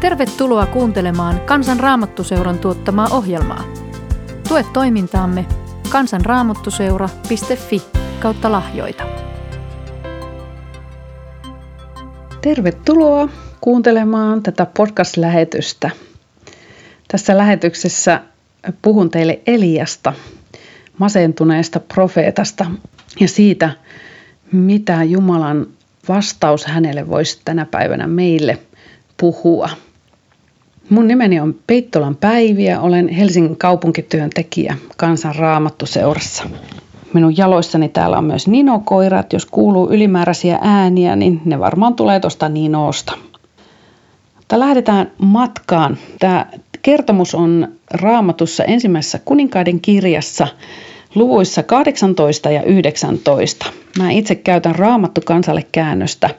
Tervetuloa kuuntelemaan Kansan Raamattuseuran tuottamaa ohjelmaa. Tue toimintaamme kansanraamattuseura.fi kautta lahjoita. Tervetuloa kuuntelemaan tätä podcast-lähetystä. Tässä lähetyksessä puhun teille Eliasta, masentuneesta profeetasta ja siitä, mitä Jumalan vastaus hänelle voisi tänä päivänä meille puhua. Mun nimeni on Peittolan Päivi ja olen Helsingin kaupunkityöntekijä Kansan Raamattuseurassa. Minun jaloissani täällä on myös Nino-koirat. Jos kuuluu ylimääräisiä ääniä, niin ne varmaan tulee tuosta Ninoosta. Mutta lähdetään matkaan. Tämä kertomus on raamatussa ensimmäisessä kuninkaiden kirjassa luvuissa 18 ja 19. Mä itse käytän raamattu kansalle käännöstä,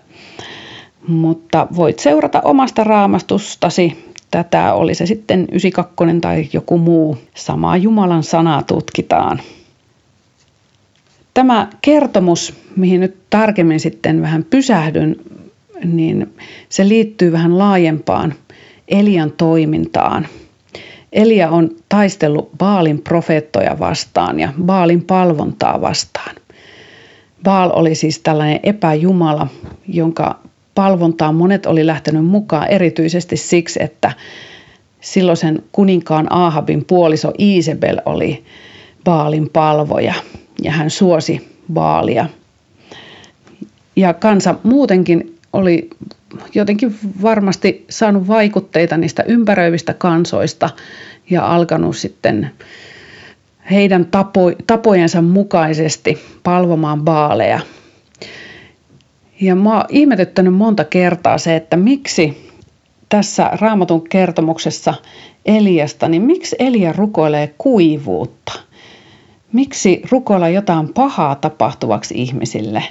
mutta voit seurata omasta raamastustasi tätä, oli se sitten 92 tai joku muu, samaa Jumalan sanaa tutkitaan. Tämä kertomus, mihin nyt tarkemmin sitten vähän pysähdyn, niin se liittyy vähän laajempaan Elian toimintaan. Elia on taistellut Baalin profeettoja vastaan ja Baalin palvontaa vastaan. Baal oli siis tällainen epäjumala, jonka palvontaan monet oli lähtenyt mukaan erityisesti siksi, että silloisen kuninkaan Ahabin puoliso Iisebel oli Baalin palvoja ja hän suosi Baalia. Ja kansa muutenkin oli jotenkin varmasti saanut vaikutteita niistä ympäröivistä kansoista ja alkanut sitten heidän tapo, tapojensa mukaisesti palvomaan baaleja ja mä oon ihmetyttänyt monta kertaa se, että miksi tässä raamatun kertomuksessa Eliasta, niin miksi Elia rukoilee kuivuutta? Miksi rukoilla jotain pahaa tapahtuvaksi ihmisille?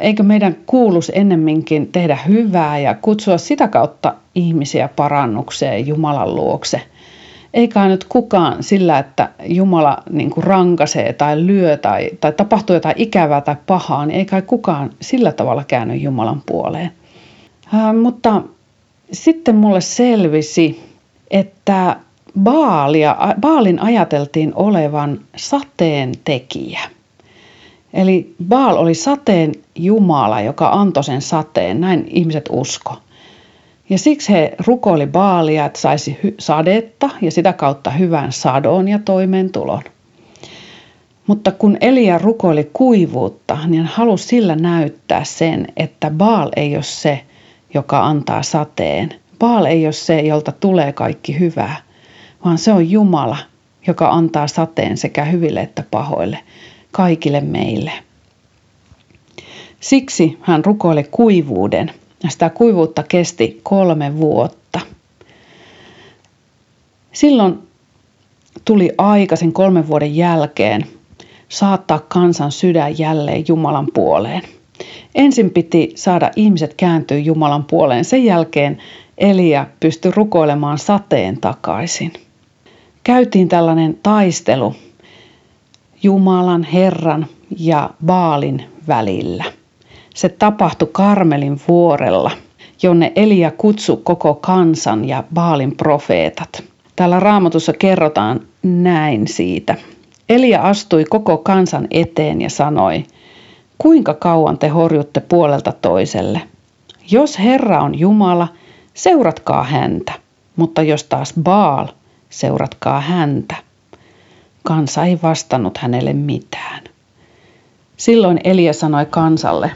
Eikö meidän kuulus ennemminkin tehdä hyvää ja kutsua sitä kautta ihmisiä parannukseen Jumalan luokse – eikä nyt kukaan sillä, että Jumala niin kuin rankaisee tai lyö tai, tai tapahtuu jotain ikävää tai pahaa, niin ei kai kukaan sillä tavalla käänny Jumalan puoleen. Ää, mutta sitten mulle selvisi, että Baalia, Baalin ajateltiin olevan sateen tekijä. Eli Baal oli sateen Jumala, joka antoi sen sateen, näin ihmiset usko. Ja siksi he rukoili Baalia, että saisi sadetta ja sitä kautta hyvän sadon ja toimeentulon. Mutta kun Elia rukoili kuivuutta, niin hän halusi sillä näyttää sen, että Baal ei ole se, joka antaa sateen. Baal ei ole se, jolta tulee kaikki hyvää, vaan se on Jumala, joka antaa sateen sekä hyville että pahoille, kaikille meille. Siksi hän rukoili kuivuuden – sitä kuivuutta kesti kolme vuotta. Silloin tuli aika sen kolmen vuoden jälkeen saattaa kansan sydän jälleen Jumalan puoleen. Ensin piti saada ihmiset kääntyä Jumalan puoleen. Sen jälkeen Elia pystyi rukoilemaan sateen takaisin. Käytiin tällainen taistelu Jumalan, Herran ja Baalin välillä. Se tapahtui Karmelin vuorella, jonne Elia kutsui koko kansan ja Baalin profeetat. Täällä raamatussa kerrotaan näin siitä. Elia astui koko kansan eteen ja sanoi, kuinka kauan te horjutte puolelta toiselle? Jos Herra on Jumala, seuratkaa häntä, mutta jos taas Baal, seuratkaa häntä. Kansa ei vastannut hänelle mitään. Silloin Elia sanoi kansalle,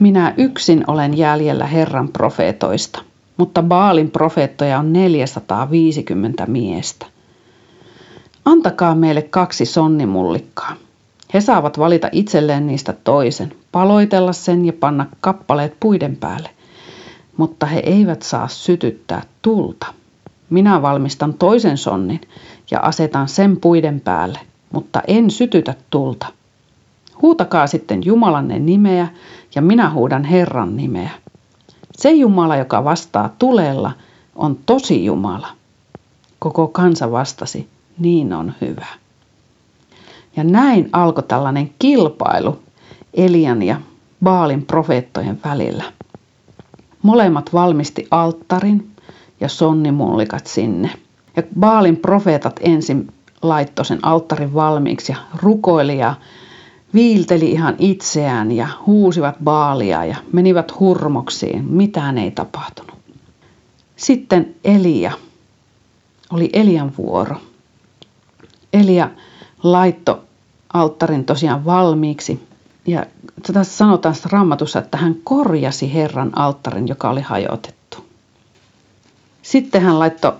minä yksin olen jäljellä Herran profeetoista, mutta Baalin profeettoja on 450 miestä. Antakaa meille kaksi sonnimullikkaa. He saavat valita itselleen niistä toisen, paloitella sen ja panna kappaleet puiden päälle. Mutta he eivät saa sytyttää tulta. Minä valmistan toisen sonnin ja asetan sen puiden päälle, mutta en sytytä tulta. Huutakaa sitten Jumalanne nimeä ja minä huudan Herran nimeä. Se Jumala, joka vastaa tulella, on tosi Jumala. Koko kansa vastasi, niin on hyvä. Ja näin alkoi tällainen kilpailu Elian ja Baalin profeettojen välillä. Molemmat valmisti alttarin, ja sonnimullikat sinne. Ja Baalin profeetat ensin laittoi sen alttarin valmiiksi ja rukoili ja viilteli ihan itseään ja huusivat Baalia ja menivät hurmoksiin. Mitään ei tapahtunut. Sitten Elia. Oli Elian vuoro. Elia laitto alttarin tosiaan valmiiksi. Ja tässä sanotaan tässä raamatussa, että hän korjasi Herran alttarin, joka oli hajotettu. Sitten hän laittoi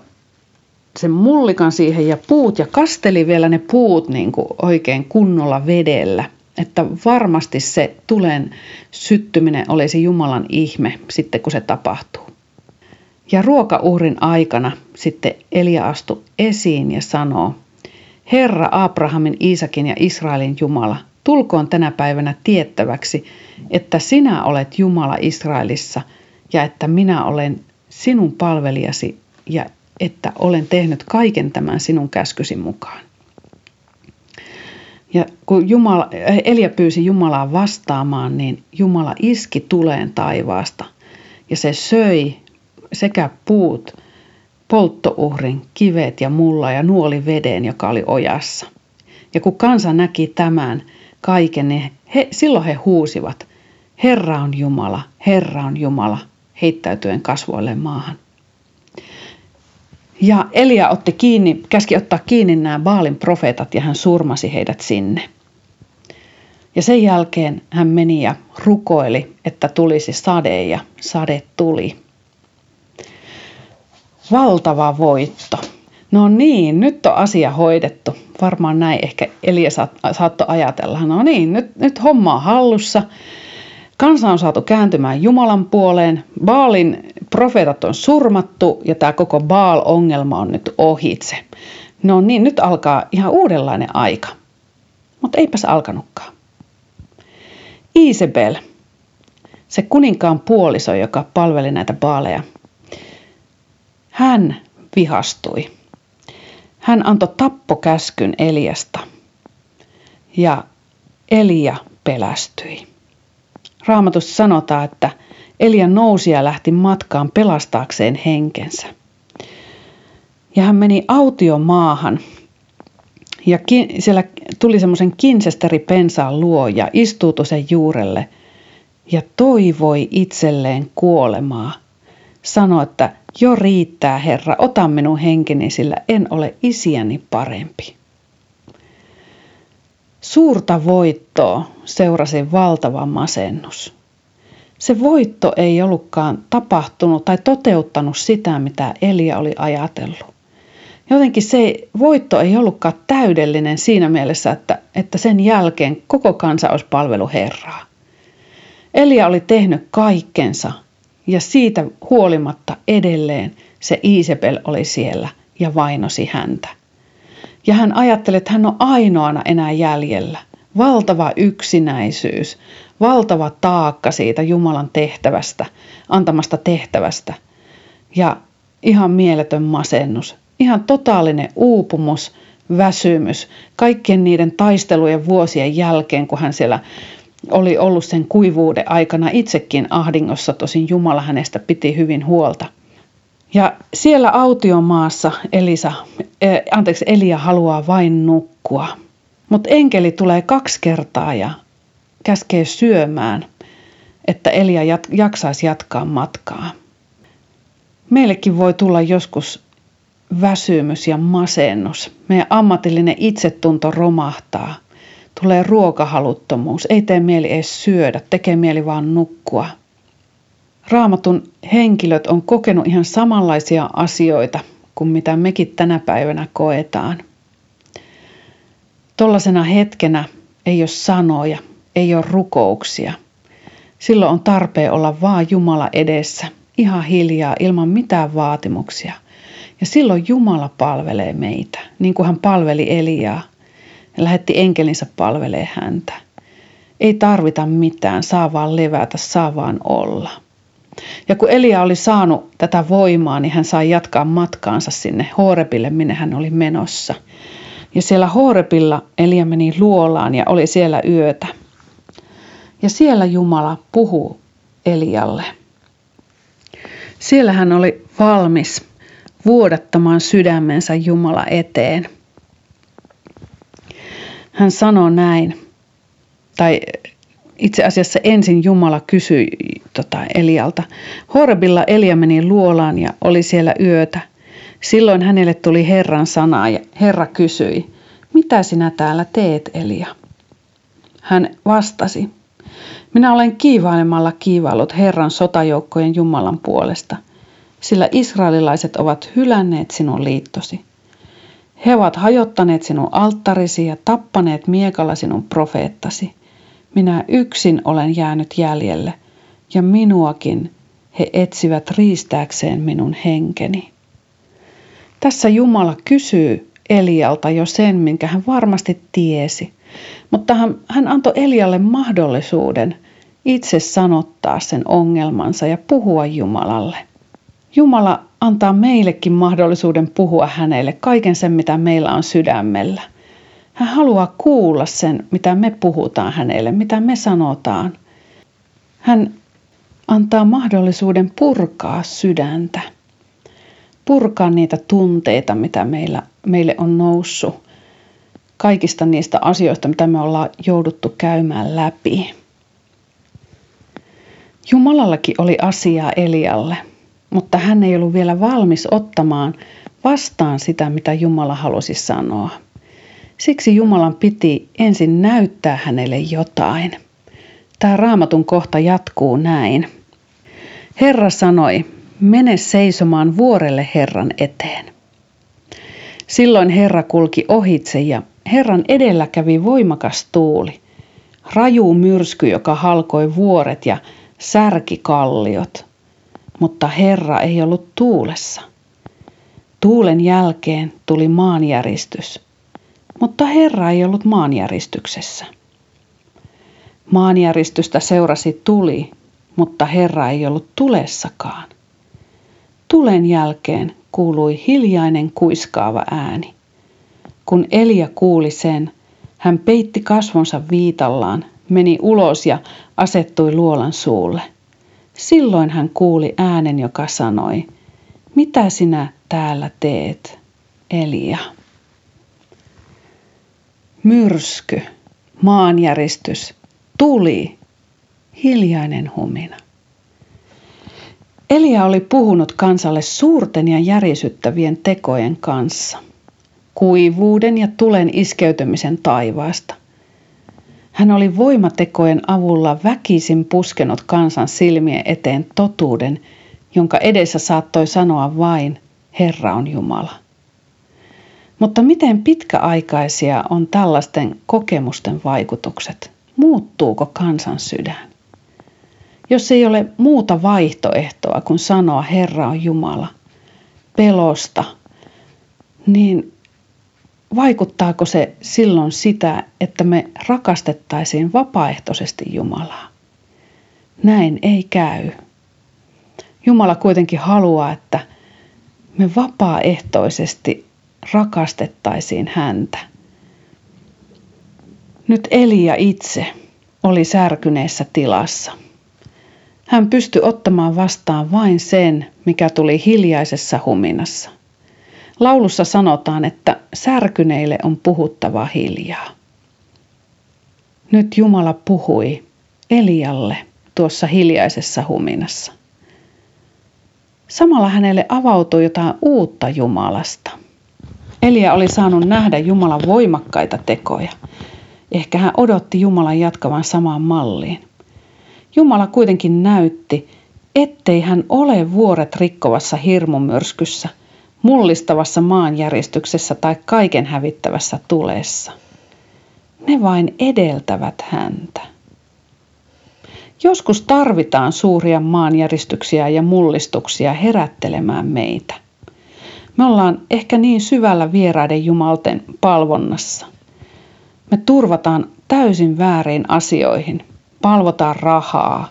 sen mullikan siihen ja puut ja kasteli vielä ne puut niin kuin oikein kunnolla vedellä. Että varmasti se tulen syttyminen olisi Jumalan ihme sitten kun se tapahtuu. Ja ruokauhrin aikana sitten Elia astui esiin ja sanoo, Herra Abrahamin, Iisakin ja Israelin Jumala, tulkoon tänä päivänä tiettäväksi, että sinä olet Jumala Israelissa ja että minä olen sinun palvelijasi ja että olen tehnyt kaiken tämän sinun käskysi mukaan. Ja kun Jumala, Elia pyysi Jumalaa vastaamaan, niin Jumala iski tuleen taivaasta ja se söi sekä puut, polttouhrin, kivet ja mulla ja nuoli veden, joka oli ojassa. Ja kun kansa näki tämän kaiken, niin he, silloin he huusivat, Herra on Jumala, Herra on Jumala, heittäytyen kasvoille maahan. Ja Elia otti kiinni, käski ottaa kiinni nämä Baalin profeetat ja hän surmasi heidät sinne. Ja sen jälkeen hän meni ja rukoili, että tulisi sade ja sade tuli. Valtava voitto. No niin, nyt on asia hoidettu. Varmaan näin ehkä Elia saattoi ajatella. No niin, nyt, nyt homma on hallussa. Kansa on saatu kääntymään Jumalan puoleen. Baalin profeetat on surmattu ja tämä koko Baal-ongelma on nyt ohitse. No niin, nyt alkaa ihan uudenlainen aika. Mutta eipäs alkanutkaan. Isabel, se kuninkaan puoliso, joka palveli näitä baaleja, hän vihastui. Hän antoi tappokäskyn Eliasta ja Elia pelästyi. Raamatussa sanotaan, että Elia nousi ja lähti matkaan pelastaakseen henkensä. Ja hän meni autiomaahan ja siellä tuli semmoisen pensaan luo ja istuutui sen juurelle ja toivoi itselleen kuolemaa. Sanoi, että jo riittää Herra, ota minun henkeni, sillä en ole isiäni parempi. Suurta voittoa seurasi valtava masennus. Se voitto ei ollutkaan tapahtunut tai toteuttanut sitä, mitä Elia oli ajatellut. Jotenkin se voitto ei ollutkaan täydellinen siinä mielessä, että, että sen jälkeen koko kansa olisi palvelu Herraa. Elia oli tehnyt kaikkensa ja siitä huolimatta edelleen se Iisebel oli siellä ja vainosi häntä. Ja hän ajatteli, että hän on ainoana enää jäljellä. Valtava yksinäisyys, valtava taakka siitä Jumalan tehtävästä, antamasta tehtävästä. Ja ihan mieletön masennus, ihan totaalinen uupumus, väsymys, kaikkien niiden taistelujen vuosien jälkeen, kun hän siellä oli ollut sen kuivuuden aikana itsekin ahdingossa, tosin Jumala hänestä piti hyvin huolta. Ja siellä autiomaassa Elisa, äh, anteeksi, Elia haluaa vain nukkua. Mutta enkeli tulee kaksi kertaa ja käskee syömään, että Elia jat- jaksaisi jatkaa matkaa. Meillekin voi tulla joskus väsymys ja masennus. Meidän ammatillinen itsetunto romahtaa. Tulee ruokahaluttomuus, ei tee mieli edes syödä, tekee mieli vaan nukkua. Raamatun henkilöt on kokenut ihan samanlaisia asioita kuin mitä mekin tänä päivänä koetaan. Tollasena hetkenä ei ole sanoja, ei ole rukouksia. Silloin on tarpeen olla vaan Jumala edessä, ihan hiljaa, ilman mitään vaatimuksia. Ja silloin Jumala palvelee meitä, niin kuin hän palveli Eliaa ja lähetti enkelinsä palvelee häntä. Ei tarvita mitään, saa vaan levätä, saa vaan olla. Ja kun Elia oli saanut tätä voimaa, niin hän sai jatkaa matkaansa sinne Horebille, minne hän oli menossa. Ja siellä Horebilla Elia meni luolaan ja oli siellä yötä. Ja siellä Jumala puhuu Elialle. Siellä hän oli valmis vuodattamaan sydämensä Jumala eteen. Hän sanoo näin, tai itse asiassa ensin Jumala kysyi tota Elialta. Horbilla Elia meni luolaan ja oli siellä yötä. Silloin hänelle tuli Herran sana ja Herra kysyi, mitä sinä täällä teet Elia? Hän vastasi, minä olen kiivailemalla kiivaillut Herran sotajoukkojen Jumalan puolesta, sillä israelilaiset ovat hylänneet sinun liittosi. He ovat hajottaneet sinun alttarisi ja tappaneet miekalla sinun profeettasi. Minä yksin olen jäänyt jäljelle, ja minuakin he etsivät riistääkseen minun henkeni. Tässä Jumala kysyy Elialta jo sen, minkä hän varmasti tiesi. Mutta hän, hän antoi Elialle mahdollisuuden itse sanottaa sen ongelmansa ja puhua Jumalalle. Jumala antaa meillekin mahdollisuuden puhua hänelle kaiken sen, mitä meillä on sydämellä. Hän haluaa kuulla sen, mitä me puhutaan hänelle, mitä me sanotaan. Hän antaa mahdollisuuden purkaa sydäntä, purkaa niitä tunteita, mitä meillä, meille on noussut, kaikista niistä asioista, mitä me ollaan jouduttu käymään läpi. Jumalallakin oli asiaa Elialle, mutta hän ei ollut vielä valmis ottamaan vastaan sitä, mitä Jumala halusi sanoa. Siksi Jumalan piti ensin näyttää hänelle jotain. Tämä raamatun kohta jatkuu näin. Herra sanoi, mene seisomaan vuorelle Herran eteen. Silloin Herra kulki ohitse ja Herran edellä kävi voimakas tuuli, raju myrsky, joka halkoi vuoret ja särki kalliot. Mutta Herra ei ollut tuulessa. Tuulen jälkeen tuli maanjäristys, mutta Herra ei ollut maanjäristyksessä. Maanjäristystä seurasi tuli, mutta Herra ei ollut tulessakaan. Tulen jälkeen kuului hiljainen kuiskaava ääni. Kun Elia kuuli sen, hän peitti kasvonsa viitallaan, meni ulos ja asettui luolan suulle. Silloin hän kuuli äänen, joka sanoi, mitä sinä täällä teet, Elia? Myrsky, maanjäristys, tuli, hiljainen humina. Elia oli puhunut kansalle suurten ja järisyttävien tekojen kanssa, kuivuuden ja tulen iskeytymisen taivaasta. Hän oli voimatekojen avulla väkisin puskenut kansan silmien eteen totuuden, jonka edessä saattoi sanoa vain, Herra on Jumala. Mutta miten pitkäaikaisia on tällaisten kokemusten vaikutukset? Muuttuuko kansan sydän? Jos ei ole muuta vaihtoehtoa kuin sanoa Herra on Jumala, pelosta, niin vaikuttaako se silloin sitä, että me rakastettaisiin vapaaehtoisesti Jumalaa? Näin ei käy. Jumala kuitenkin haluaa, että me vapaaehtoisesti rakastettaisiin häntä. Nyt Elia itse oli särkyneessä tilassa. Hän pystyi ottamaan vastaan vain sen, mikä tuli hiljaisessa huminassa. Laulussa sanotaan, että särkyneille on puhuttava hiljaa. Nyt Jumala puhui Elialle tuossa hiljaisessa huminassa. Samalla hänelle avautui jotain uutta Jumalasta. Elia oli saanut nähdä Jumalan voimakkaita tekoja. Ehkä hän odotti Jumalan jatkavan samaan malliin. Jumala kuitenkin näytti, ettei hän ole vuoret rikkovassa hirmumyrskyssä, mullistavassa maanjäristyksessä tai kaiken hävittävässä tulessa. Ne vain edeltävät häntä. Joskus tarvitaan suuria maanjäristyksiä ja mullistuksia herättelemään meitä. Me ollaan ehkä niin syvällä vieraiden jumalten palvonnassa. Me turvataan täysin väärin asioihin – palvotaan rahaa,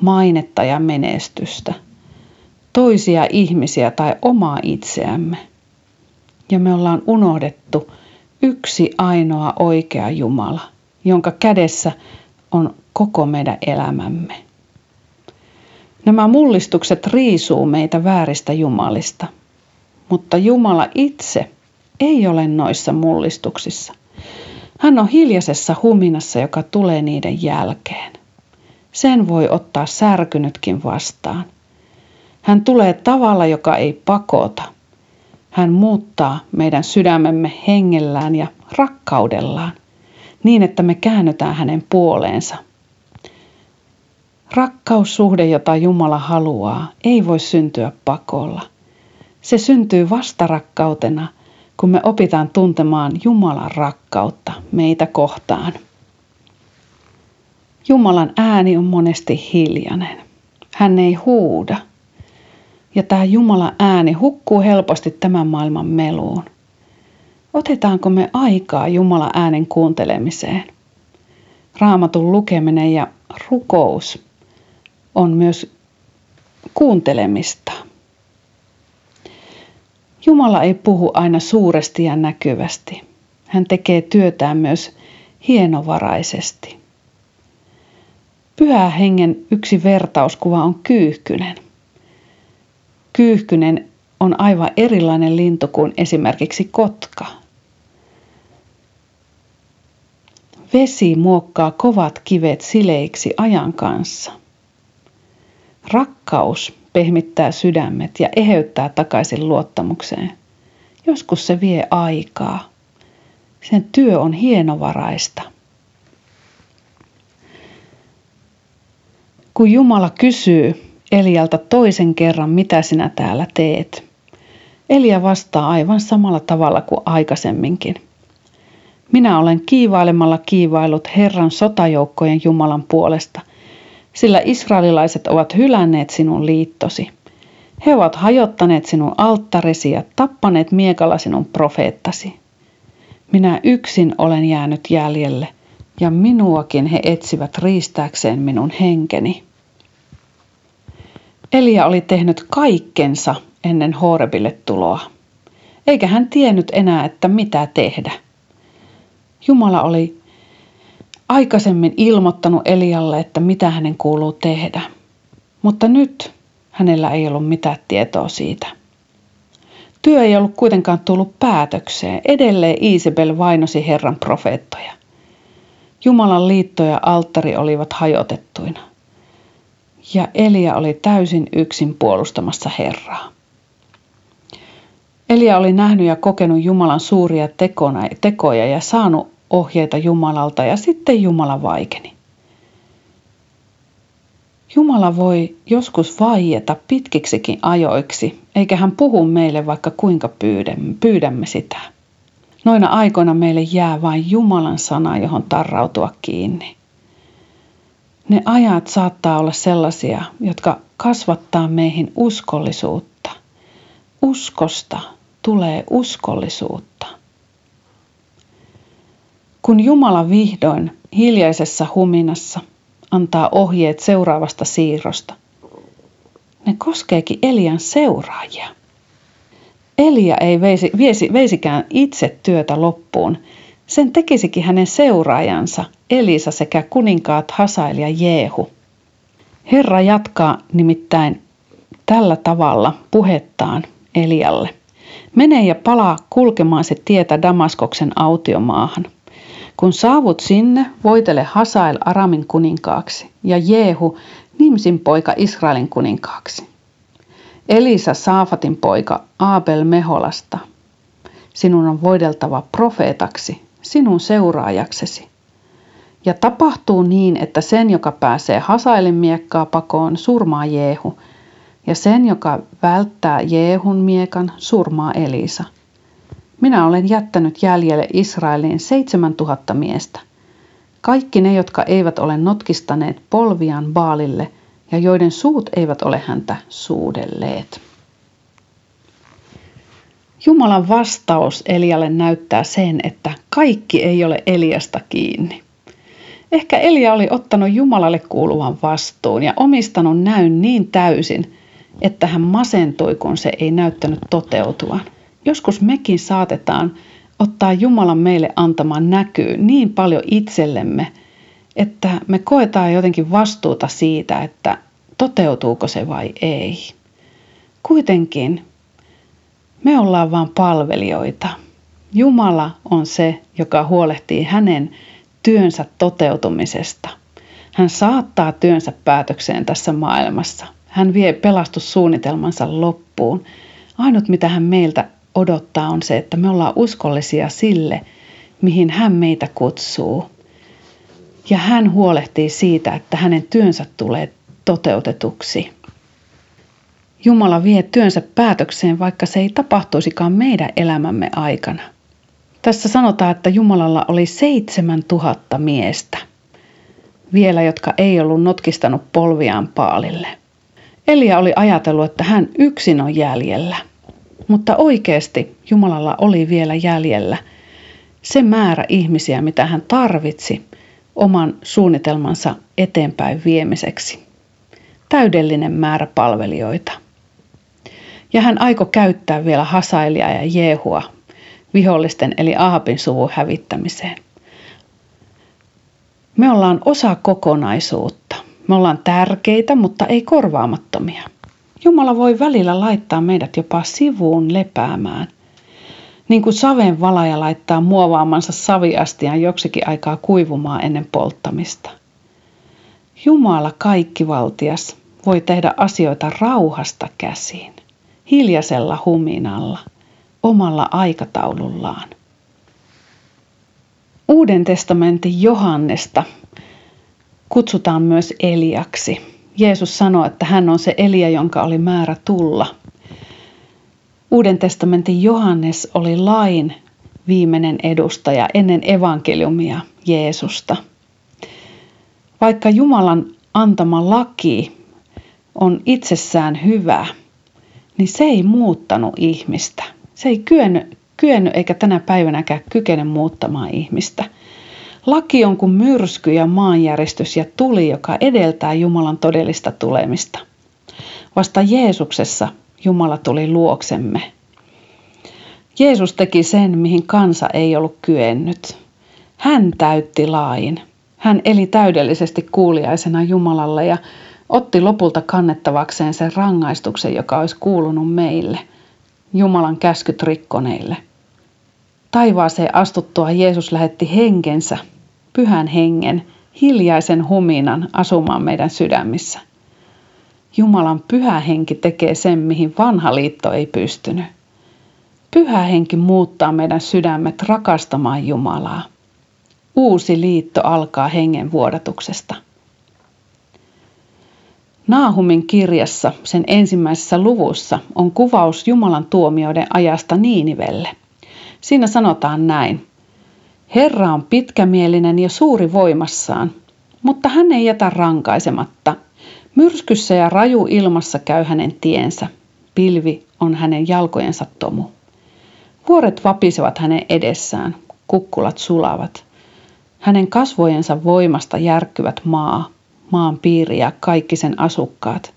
mainetta ja menestystä, toisia ihmisiä tai omaa itseämme. Ja me ollaan unohdettu yksi ainoa oikea Jumala, jonka kädessä on koko meidän elämämme. Nämä mullistukset riisuu meitä vääristä jumalista, mutta Jumala itse ei ole noissa mullistuksissa. Hän on hiljaisessa huminassa, joka tulee niiden jälkeen. Sen voi ottaa särkynytkin vastaan. Hän tulee tavalla, joka ei pakota. Hän muuttaa meidän sydämemme hengellään ja rakkaudellaan, niin että me käännytään hänen puoleensa. Rakkaussuhde, jota Jumala haluaa, ei voi syntyä pakolla. Se syntyy vastarakkautena, kun me opitaan tuntemaan Jumalan rakkautta meitä kohtaan. Jumalan ääni on monesti hiljainen. Hän ei huuda. Ja tämä Jumalan ääni hukkuu helposti tämän maailman meluun. Otetaanko me aikaa Jumalan äänen kuuntelemiseen? Raamatun lukeminen ja rukous on myös kuuntelemista. Jumala ei puhu aina suuresti ja näkyvästi. Hän tekee työtään myös hienovaraisesti. Pyhä hengen yksi vertauskuva on kyyhkynen. Kyyhkynen on aivan erilainen lintu kuin esimerkiksi kotka. Vesi muokkaa kovat kivet sileiksi ajan kanssa. Rakkaus pehmittää sydämet ja eheyttää takaisin luottamukseen. Joskus se vie aikaa. Sen työ on hienovaraista. Kun Jumala kysyy Elialta toisen kerran, mitä sinä täällä teet, Elia vastaa aivan samalla tavalla kuin aikaisemminkin. Minä olen kiivailemalla kiivailut Herran sotajoukkojen Jumalan puolesta – sillä israelilaiset ovat hylänneet sinun liittosi. He ovat hajottaneet sinun alttaresi ja tappaneet miekalla sinun profeettasi. Minä yksin olen jäänyt jäljelle, ja minuakin he etsivät riistääkseen minun henkeni. Elia oli tehnyt kaikkensa ennen Horebille tuloa, eikä hän tiennyt enää, että mitä tehdä. Jumala oli aikaisemmin ilmoittanut Elialle, että mitä hänen kuuluu tehdä. Mutta nyt hänellä ei ollut mitään tietoa siitä. Työ ei ollut kuitenkaan tullut päätökseen. Edelleen Isabel vainosi Herran profeettoja. Jumalan liitto ja alttari olivat hajotettuina. Ja Elia oli täysin yksin puolustamassa Herraa. Elia oli nähnyt ja kokenut Jumalan suuria tekoja ja saanut ohjeita Jumalalta ja sitten Jumala vaikeni. Jumala voi joskus vaieta pitkiksikin ajoiksi, eikä hän puhu meille vaikka kuinka pyydämme, pyydämme sitä. Noina aikoina meille jää vain Jumalan sana, johon tarrautua kiinni. Ne ajat saattaa olla sellaisia, jotka kasvattaa meihin uskollisuutta. Uskosta tulee uskollisuutta. Kun Jumala vihdoin hiljaisessa huminassa antaa ohjeet seuraavasta siirrosta, ne koskeekin Elian seuraajia. Elia ei veisi, viesi, veisikään itse työtä loppuun. Sen tekisikin hänen seuraajansa Elisa sekä kuninkaat Hasail ja Jehu. Herra jatkaa nimittäin tällä tavalla puhettaan Elialle. Mene ja palaa kulkemaan se tietä Damaskoksen autiomaahan – kun saavut sinne, voitele Hasael Aramin kuninkaaksi ja Jehu Nimsin poika Israelin kuninkaaksi. Elisa Saafatin poika Abel Meholasta. Sinun on voideltava profeetaksi, sinun seuraajaksesi. Ja tapahtuu niin, että sen, joka pääsee Hasaelin miekkaa pakoon, surmaa Jehu, ja sen, joka välttää Jehun miekan, surmaa Elisa – minä olen jättänyt jäljelle Israeliin 7000 miestä. Kaikki ne, jotka eivät ole notkistaneet polviaan Baalille ja joiden suut eivät ole häntä suudelleet. Jumalan vastaus Elialle näyttää sen, että kaikki ei ole Eliasta kiinni. Ehkä Elia oli ottanut Jumalalle kuuluvan vastuun ja omistanut näyn niin täysin, että hän masentui, kun se ei näyttänyt toteutuvan joskus mekin saatetaan ottaa Jumalan meille antamaan näkyy niin paljon itsellemme, että me koetaan jotenkin vastuuta siitä, että toteutuuko se vai ei. Kuitenkin Me ollaan vain palvelijoita. Jumala on se, joka huolehtii hänen työnsä toteutumisesta. Hän saattaa työnsä päätökseen tässä maailmassa. Hän vie pelastussuunnitelmansa loppuun. Ainut mitä hän meiltä odottaa on se, että me ollaan uskollisia sille, mihin hän meitä kutsuu. Ja hän huolehtii siitä, että hänen työnsä tulee toteutetuksi. Jumala vie työnsä päätökseen, vaikka se ei tapahtuisikaan meidän elämämme aikana. Tässä sanotaan, että Jumalalla oli seitsemän tuhatta miestä, vielä jotka ei ollut notkistanut polviaan paalille. Elia oli ajatellut, että hän yksin on jäljellä, mutta oikeasti Jumalalla oli vielä jäljellä se määrä ihmisiä, mitä hän tarvitsi oman suunnitelmansa eteenpäin viemiseksi. Täydellinen määrä palvelijoita. Ja hän aiko käyttää vielä Hasailia ja Jehua vihollisten eli Ahabin suvun hävittämiseen. Me ollaan osa kokonaisuutta. Me ollaan tärkeitä, mutta ei korvaamattomia. Jumala voi välillä laittaa meidät jopa sivuun lepäämään. Niin kuin saven valaja laittaa muovaamansa saviastian joksikin aikaa kuivumaan ennen polttamista. Jumala kaikkivaltias voi tehdä asioita rauhasta käsiin, hiljaisella huminalla – omalla aikataulullaan. Uuden testamentin Johannesta kutsutaan myös Eliaksi. Jeesus sanoi, että hän on se Elia, jonka oli määrä tulla. Uuden testamentin Johannes oli lain viimeinen edustaja ennen evankeliumia Jeesusta. Vaikka Jumalan antama laki on itsessään hyvä, niin se ei muuttanut ihmistä. Se ei kyennyt, kyennyt eikä tänä päivänäkään kykene muuttamaan ihmistä. Laki on kuin myrsky ja maanjäristys ja tuli, joka edeltää Jumalan todellista tulemista. Vasta Jeesuksessa Jumala tuli luoksemme. Jeesus teki sen, mihin kansa ei ollut kyennyt. Hän täytti lain. Hän eli täydellisesti kuuliaisena Jumalalle ja otti lopulta kannettavakseen sen rangaistuksen, joka olisi kuulunut meille – Jumalan käskyt rikkoneille. Taivaaseen astuttua Jeesus lähetti henkensä, pyhän hengen, hiljaisen huminan asumaan meidän sydämissä. Jumalan pyhä henki tekee sen, mihin vanha liitto ei pystynyt. Pyhä henki muuttaa meidän sydämet rakastamaan Jumalaa. Uusi liitto alkaa hengen vuodatuksesta. Naahumin kirjassa, sen ensimmäisessä luvussa, on kuvaus Jumalan tuomioiden ajasta Niinivelle. Siinä sanotaan näin. Herra on pitkämielinen ja suuri voimassaan, mutta hän ei jätä rankaisematta. Myrskyssä ja raju ilmassa käy hänen tiensä. Pilvi on hänen jalkojensa tomu. Vuoret vapisevat hänen edessään, kukkulat sulavat. Hänen kasvojensa voimasta järkkyvät maa, maan piiri ja kaikki sen asukkaat.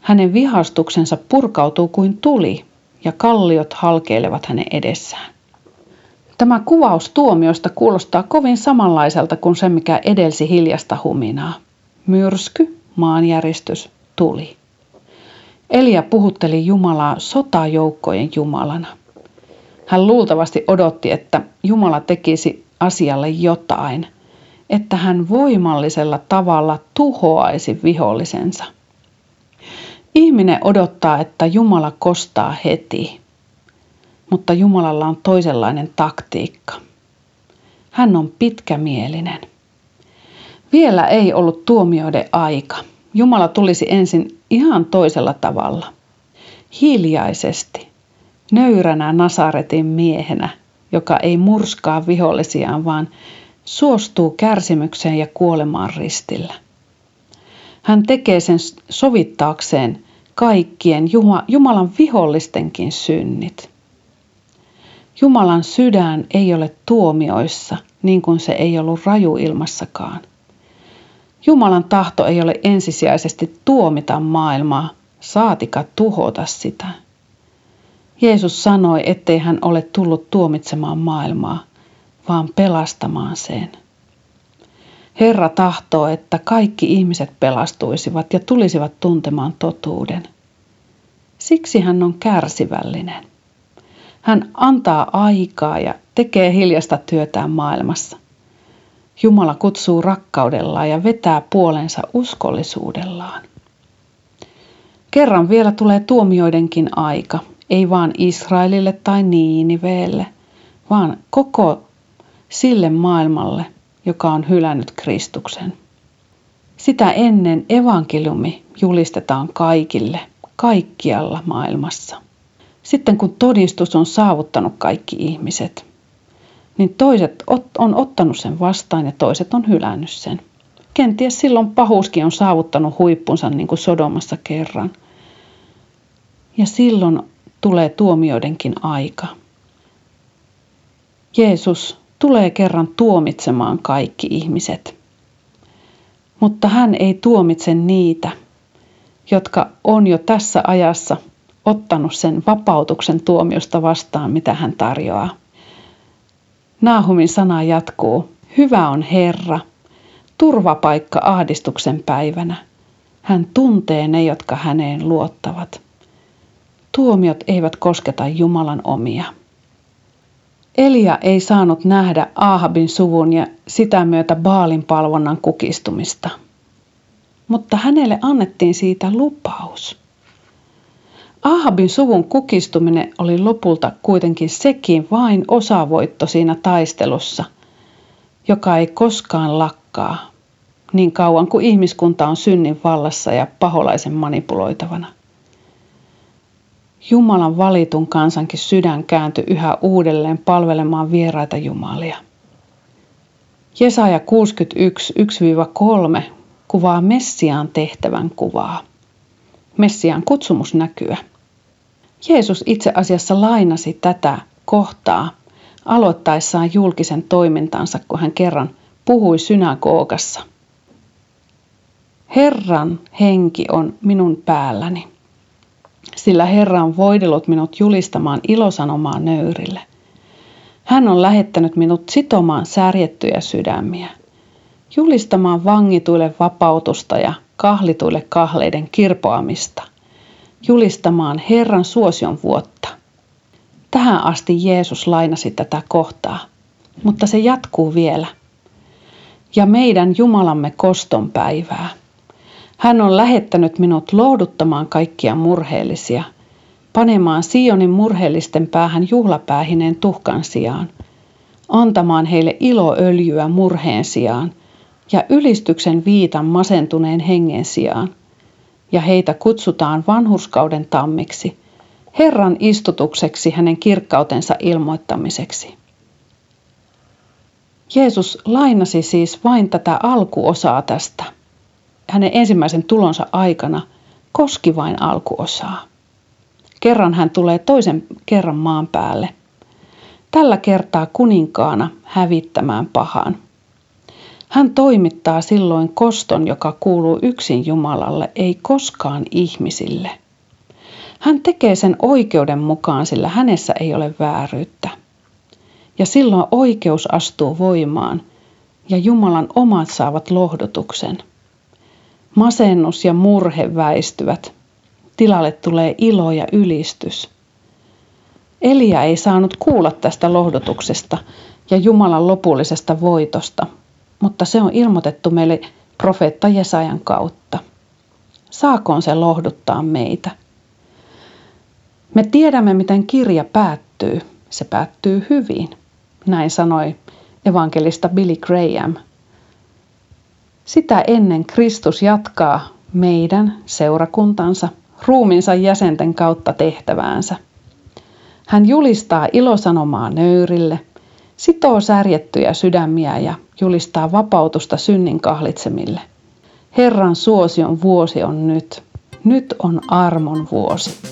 Hänen vihastuksensa purkautuu kuin tuli ja kalliot halkeilevat hänen edessään. Tämä kuvaus tuomiosta kuulostaa kovin samanlaiselta kuin se, mikä edelsi hiljasta huminaa. Myrsky, maanjäristys, tuli. Elia puhutteli Jumalaa sotajoukkojen Jumalana. Hän luultavasti odotti, että Jumala tekisi asialle jotain – että hän voimallisella tavalla tuhoaisi vihollisensa. Ihminen odottaa, että Jumala kostaa heti, mutta Jumalalla on toisenlainen taktiikka. Hän on pitkämielinen. Vielä ei ollut tuomioiden aika. Jumala tulisi ensin ihan toisella tavalla. Hiljaisesti, nöyränä Nasaretin miehenä, joka ei murskaa vihollisiaan, vaan suostuu kärsimykseen ja kuolemaan ristillä. Hän tekee sen sovittaakseen kaikkien Jumalan vihollistenkin synnit. Jumalan sydän ei ole tuomioissa, niin kuin se ei ollut rajuilmassakaan. Jumalan tahto ei ole ensisijaisesti tuomita maailmaa, saatika tuhota sitä. Jeesus sanoi, ettei hän ole tullut tuomitsemaan maailmaa, vaan pelastamaan sen. Herra tahtoo, että kaikki ihmiset pelastuisivat ja tulisivat tuntemaan totuuden. Siksi hän on kärsivällinen. Hän antaa aikaa ja tekee hiljasta työtään maailmassa. Jumala kutsuu rakkaudellaan ja vetää puolensa uskollisuudellaan. Kerran vielä tulee tuomioidenkin aika, ei vaan Israelille tai Niiniveelle, vaan koko sille maailmalle, joka on hylännyt Kristuksen. Sitä ennen evankeliumi julistetaan kaikille, kaikkialla maailmassa. Sitten kun todistus on saavuttanut kaikki ihmiset, niin toiset on ottanut sen vastaan ja toiset on hylännyt sen. Kenties silloin pahuuskin on saavuttanut huippunsa niin kuin Sodomassa kerran. Ja silloin tulee tuomioidenkin aika. Jeesus tulee kerran tuomitsemaan kaikki ihmiset. Mutta hän ei tuomitse niitä, jotka on jo tässä ajassa ottanut sen vapautuksen tuomiosta vastaan, mitä hän tarjoaa. Naahumin sana jatkuu, hyvä on Herra, turvapaikka ahdistuksen päivänä. Hän tuntee ne, jotka häneen luottavat. Tuomiot eivät kosketa Jumalan omia. Elia ei saanut nähdä Ahabin suvun ja sitä myötä Baalin palvonnan kukistumista. Mutta hänelle annettiin siitä lupaus. Ahabin suvun kukistuminen oli lopulta kuitenkin sekin vain osavoitto siinä taistelussa, joka ei koskaan lakkaa niin kauan kuin ihmiskunta on synnin vallassa ja paholaisen manipuloitavana. Jumalan valitun kansankin sydän kääntyi yhä uudelleen palvelemaan vieraita jumalia. Jesaja 61, 1-3 kuvaa Messiaan tehtävän kuvaa. Messiaan kutsumusnäkyä. Jeesus itse asiassa lainasi tätä kohtaa aloittaessaan julkisen toimintansa, kun hän kerran puhui synagogassa. Herran henki on minun päälläni, sillä Herra on voidellut minut julistamaan ilosanomaa nöyrille. Hän on lähettänyt minut sitomaan särjettyjä sydämiä, julistamaan vangituille vapautusta ja kahlituille kahleiden kirpoamista, julistamaan Herran suosion vuotta. Tähän asti Jeesus lainasi tätä kohtaa, mutta se jatkuu vielä. Ja meidän Jumalamme koston päivää. Hän on lähettänyt minut lohduttamaan kaikkia murheellisia, panemaan Sionin murheellisten päähän juhlapäähineen tuhkan sijaan, antamaan heille iloöljyä murheen sijaan ja ylistyksen viitan masentuneen hengen sijaan. Ja heitä kutsutaan vanhurskauden tammiksi, Herran istutukseksi hänen kirkkautensa ilmoittamiseksi. Jeesus lainasi siis vain tätä alkuosaa tästä – hänen ensimmäisen tulonsa aikana koski vain alkuosaa. Kerran hän tulee toisen kerran maan päälle. Tällä kertaa kuninkaana hävittämään pahan. Hän toimittaa silloin koston, joka kuuluu yksin Jumalalle, ei koskaan ihmisille. Hän tekee sen oikeuden mukaan, sillä hänessä ei ole vääryyttä. Ja silloin oikeus astuu voimaan ja Jumalan omat saavat lohdutuksen – Masennus ja murhe väistyvät. Tilalle tulee ilo ja ylistys. Elia ei saanut kuulla tästä lohdutuksesta ja Jumalan lopullisesta voitosta, mutta se on ilmoitettu meille profeetta Jesajan kautta. Saakoon se lohduttaa meitä. Me tiedämme, miten kirja päättyy. Se päättyy hyvin. Näin sanoi evankelista Billy Graham – sitä ennen Kristus jatkaa meidän seurakuntansa ruuminsa jäsenten kautta tehtäväänsä. Hän julistaa ilosanomaa nöyrille, sitoo särjettyjä sydämiä ja julistaa vapautusta synnin kahlitsemille. Herran suosion vuosi on nyt. Nyt on armon vuosi.